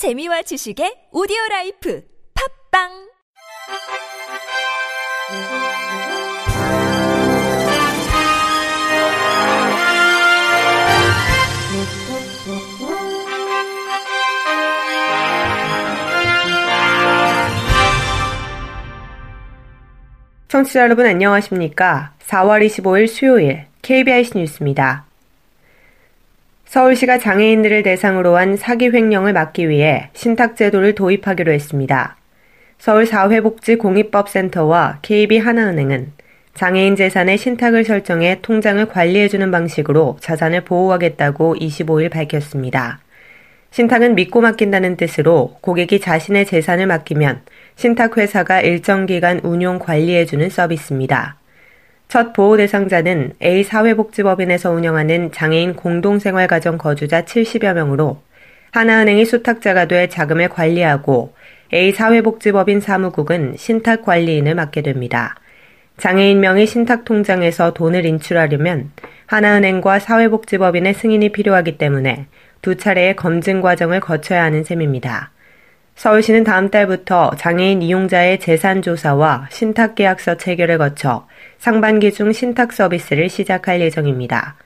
재미와 지식의 오디오 라이프 팝빵 청취자 여러분 안녕하십니까? 4월 25일 수요일 KBIC 뉴스입니다. 서울시가 장애인들을 대상으로 한 사기 횡령을 막기 위해 신탁제도를 도입하기로 했습니다. 서울사회복지공익법센터와 KB하나은행은 장애인 재산의 신탁을 설정해 통장을 관리해주는 방식으로 자산을 보호하겠다고 25일 밝혔습니다. 신탁은 믿고 맡긴다는 뜻으로 고객이 자신의 재산을 맡기면 신탁회사가 일정 기간 운용 관리해주는 서비스입니다. 첫 보호 대상자는 A 사회복지법인에서 운영하는 장애인 공동생활가정 거주자 70여 명으로 하나은행이 수탁자가 돼 자금을 관리하고 A 사회복지법인 사무국은 신탁 관리인을 맡게 됩니다. 장애인 명의 신탁 통장에서 돈을 인출하려면 하나은행과 사회복지법인의 승인이 필요하기 때문에 두 차례의 검증 과정을 거쳐야 하는 셈입니다. 서울시는 다음 달부터 장애인 이용자의 재산 조사와 신탁 계약서 체결을 거쳐 상반기 중 신탁 서비스를 시작할 예정입니다.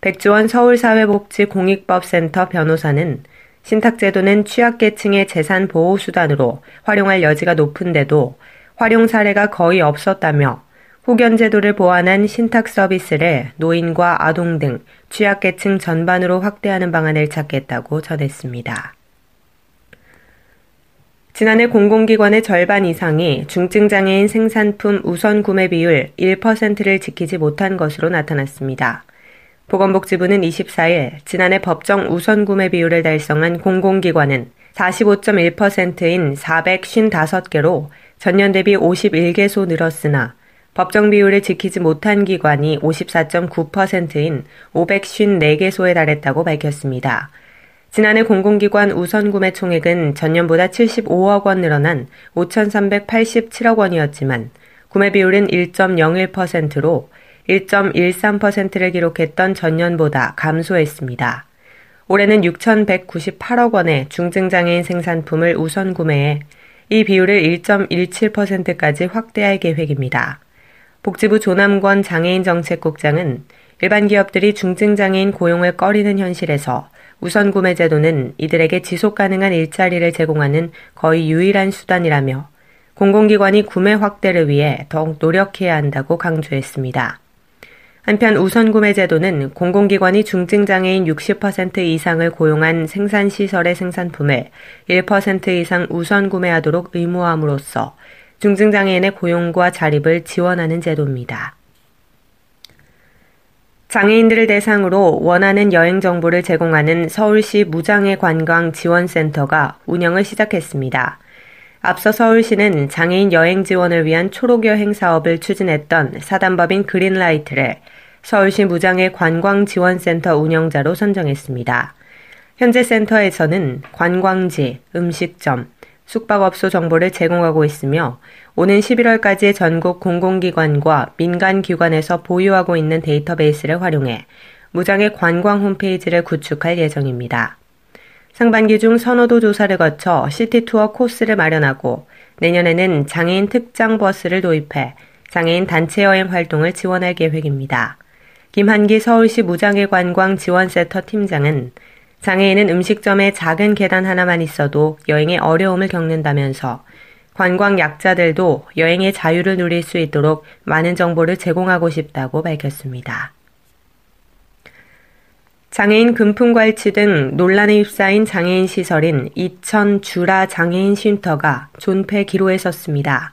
백주원 서울사회복지공익법센터 변호사는 신탁제도는 취약계층의 재산 보호 수단으로 활용할 여지가 높은데도 활용 사례가 거의 없었다며 후견제도를 보완한 신탁 서비스를 노인과 아동 등 취약계층 전반으로 확대하는 방안을 찾겠다고 전했습니다. 지난해 공공기관의 절반 이상이 중증장애인 생산품 우선 구매 비율 1%를 지키지 못한 것으로 나타났습니다. 보건복지부는 24일 지난해 법정 우선 구매 비율을 달성한 공공기관은 45.1%인 455개로 전년 대비 51개소 늘었으나 법정 비율을 지키지 못한 기관이 54.9%인 554개소에 달했다고 밝혔습니다. 지난해 공공기관 우선 구매 총액은 전년보다 75억 원 늘어난 5,387억 원이었지만 구매 비율은 1.01%로 1.13%를 기록했던 전년보다 감소했습니다. 올해는 6,198억 원의 중증장애인 생산품을 우선 구매해 이 비율을 1.17%까지 확대할 계획입니다. 복지부 조남권 장애인 정책국장은 일반 기업들이 중증장애인 고용을 꺼리는 현실에서 우선 구매 제도는 이들에게 지속 가능한 일자리를 제공하는 거의 유일한 수단이라며 공공기관이 구매 확대를 위해 더욱 노력해야 한다고 강조했습니다. 한편 우선 구매 제도는 공공기관이 중증장애인 60% 이상을 고용한 생산시설의 생산품을 1% 이상 우선 구매하도록 의무함으로써 중증장애인의 고용과 자립을 지원하는 제도입니다. 장애인들을 대상으로 원하는 여행 정보를 제공하는 서울시 무장애 관광 지원센터가 운영을 시작했습니다. 앞서 서울시는 장애인 여행 지원을 위한 초록 여행 사업을 추진했던 사단법인 그린라이트를 서울시 무장애 관광 지원센터 운영자로 선정했습니다. 현재 센터에서는 관광지, 음식점, 숙박업소 정보를 제공하고 있으며 오는 11월까지 전국 공공기관과 민간기관에서 보유하고 있는 데이터베이스를 활용해 무장의 관광 홈페이지를 구축할 예정입니다. 상반기 중 선호도 조사를 거쳐 시티투어 코스를 마련하고 내년에는 장애인 특장 버스를 도입해 장애인 단체 여행 활동을 지원할 계획입니다. 김한기 서울시 무장애 관광 지원센터 팀장은 장애인은 음식점에 작은 계단 하나만 있어도 여행에 어려움을 겪는다면서 관광 약자들도 여행의 자유를 누릴 수 있도록 많은 정보를 제공하고 싶다고 밝혔습니다. 장애인 금품괄치 등 논란에 휩싸인 장애인 시설인 이천 주라 장애인 쉼터가 존폐 기로에 섰습니다.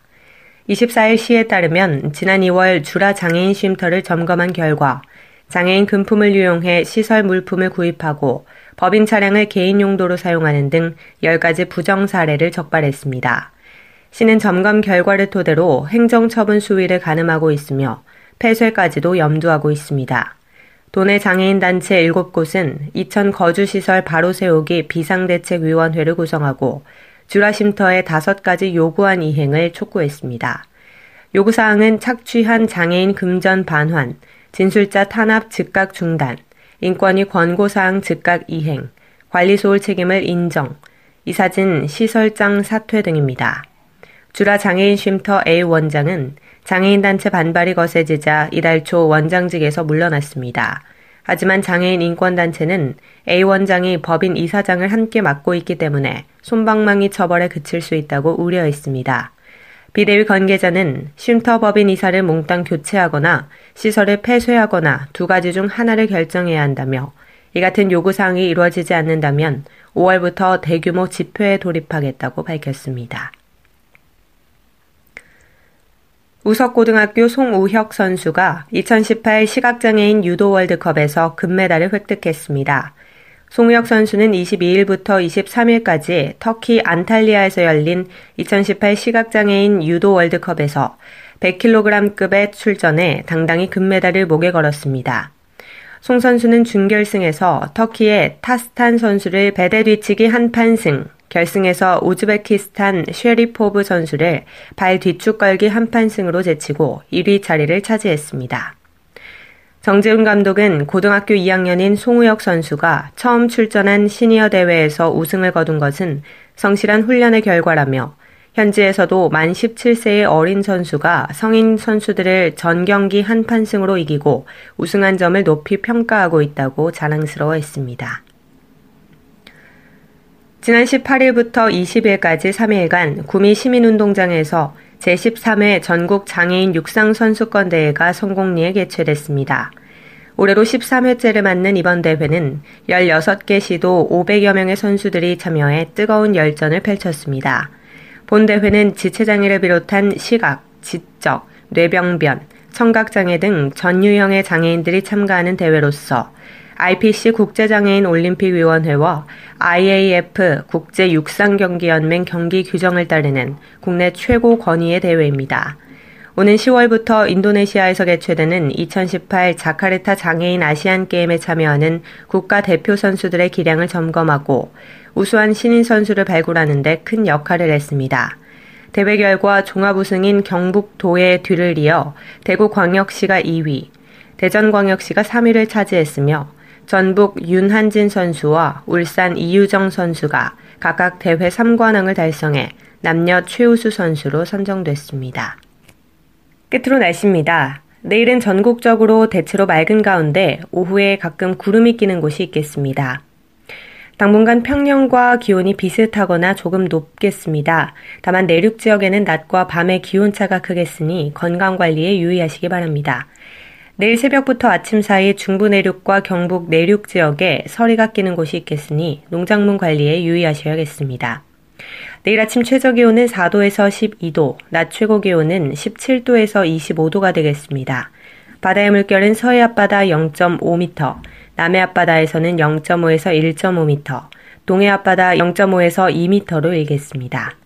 24일 시에 따르면 지난 2월 주라 장애인 쉼터를 점검한 결과 장애인 금품을 이용해 시설 물품을 구입하고 법인 차량을 개인 용도로 사용하는 등 10가지 부정 사례를 적발했습니다. 시는 점검 결과를 토대로 행정처분 수위를 가늠하고 있으며 폐쇄까지도 염두하고 있습니다. 도내 장애인 단체 7곳은 이천 거주시설 바로 세우기 비상대책위원회를 구성하고 주라쉼터에 5가지 요구한 이행을 촉구했습니다. 요구사항은 착취한 장애인 금전 반환, 진술자 탄압 즉각 중단, 인권위 권고사항 즉각 이행, 관리소홀 책임을 인정, 이사진 시설장 사퇴 등입니다. 주라 장애인 쉼터 A 원장은 장애인 단체 반발이 거세지자 이달 초 원장직에서 물러났습니다. 하지만 장애인 인권단체는 A 원장이 법인 이사장을 함께 맡고 있기 때문에 손방망이 처벌에 그칠 수 있다고 우려했습니다. 비대위 관계자는 쉼터 법인 이사를 몽땅 교체하거나 시설을 폐쇄하거나 두 가지 중 하나를 결정해야 한다며 이 같은 요구사항이 이루어지지 않는다면 5월부터 대규모 집회에 돌입하겠다고 밝혔습니다. 우석고등학교 송우혁 선수가 2018 시각장애인 유도 월드컵에서 금메달을 획득했습니다. 송우혁 선수는 22일부터 23일까지 터키 안탈리아에서 열린 2018 시각장애인 유도 월드컵에서 100kg급에 출전해 당당히 금메달을 목에 걸었습니다. 송 선수는 준결승에서 터키의 타스탄 선수를 배대 뒤치기 한 판승, 결승에서 우즈베키스탄 쉐리포브 선수를 발 뒤축 걸기 한 판승으로 제치고 1위 자리를 차지했습니다. 정재훈 감독은 고등학교 2학년인 송우혁 선수가 처음 출전한 시니어 대회에서 우승을 거둔 것은 성실한 훈련의 결과라며 현지에서도 만 17세의 어린 선수가 성인 선수들을 전 경기 한 판승으로 이기고 우승한 점을 높이 평가하고 있다고 자랑스러워했습니다. 지난 18일부터 20일까지 3일간 구미 시민운동장에서 제13회 전국 장애인 육상선수권 대회가 성공리에 개최됐습니다. 올해로 13회째를 맞는 이번 대회는 16개 시도 500여 명의 선수들이 참여해 뜨거운 열전을 펼쳤습니다. 본 대회는 지체장애를 비롯한 시각, 지적, 뇌병변, 청각장애 등 전 유형의 장애인들이 참가하는 대회로서 IPC 국제장애인 올림픽위원회와 IAF 국제육상경기연맹 경기 규정을 따르는 국내 최고 권위의 대회입니다. 오는 10월부터 인도네시아에서 개최되는 2018 자카르타 장애인 아시안 게임에 참여하는 국가 대표 선수들의 기량을 점검하고 우수한 신인 선수를 발굴하는 데 큰 역할을 했습니다. 대회 결과 종합 우승인 경북도의 뒤를 이어 대구광역시가 2위, 대전광역시가 3위를 차지했으며 전북 윤한진 선수와 울산 이유정 선수가 각각 대회 3관왕을 달성해 남녀 최우수 선수로 선정됐습니다. 끝으로 날씨입니다. 내일은 전국적으로 대체로 맑은 가운데 오후에 가끔 구름이 끼는 곳이 있겠습니다. 당분간 평년과 기온이 비슷하거나 조금 높겠습니다. 다만 내륙 지역에는 낮과 밤의 기온차가 크겠으니 건강 관리에 유의하시기 바랍니다. 내일 새벽부터 아침 사이 중부 내륙과 경북 내륙 지역에 서리가 끼는 곳이 있겠으니 농작물 관리에 유의하셔야겠습니다. 내일 아침 최저 기온은 4도에서 12도, 낮 최고 기온은 17도에서 25도가 되겠습니다. 바다의 물결은 서해 앞바다 0.5m, 남해 앞바다에서는 0.5에서 1.5m, 동해 앞바다 0.5에서 2m로 일겠습니다.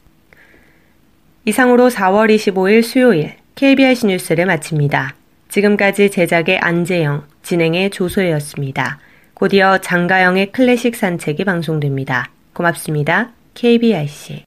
이상으로 4월 25일 수요일 KBS 뉴스를 마칩니다. 지금까지 제작의 안재영, 진행의 조소혜였습니다. 곧이어 장가영의 클래식 산책이 방송됩니다. 고맙습니다. KBRC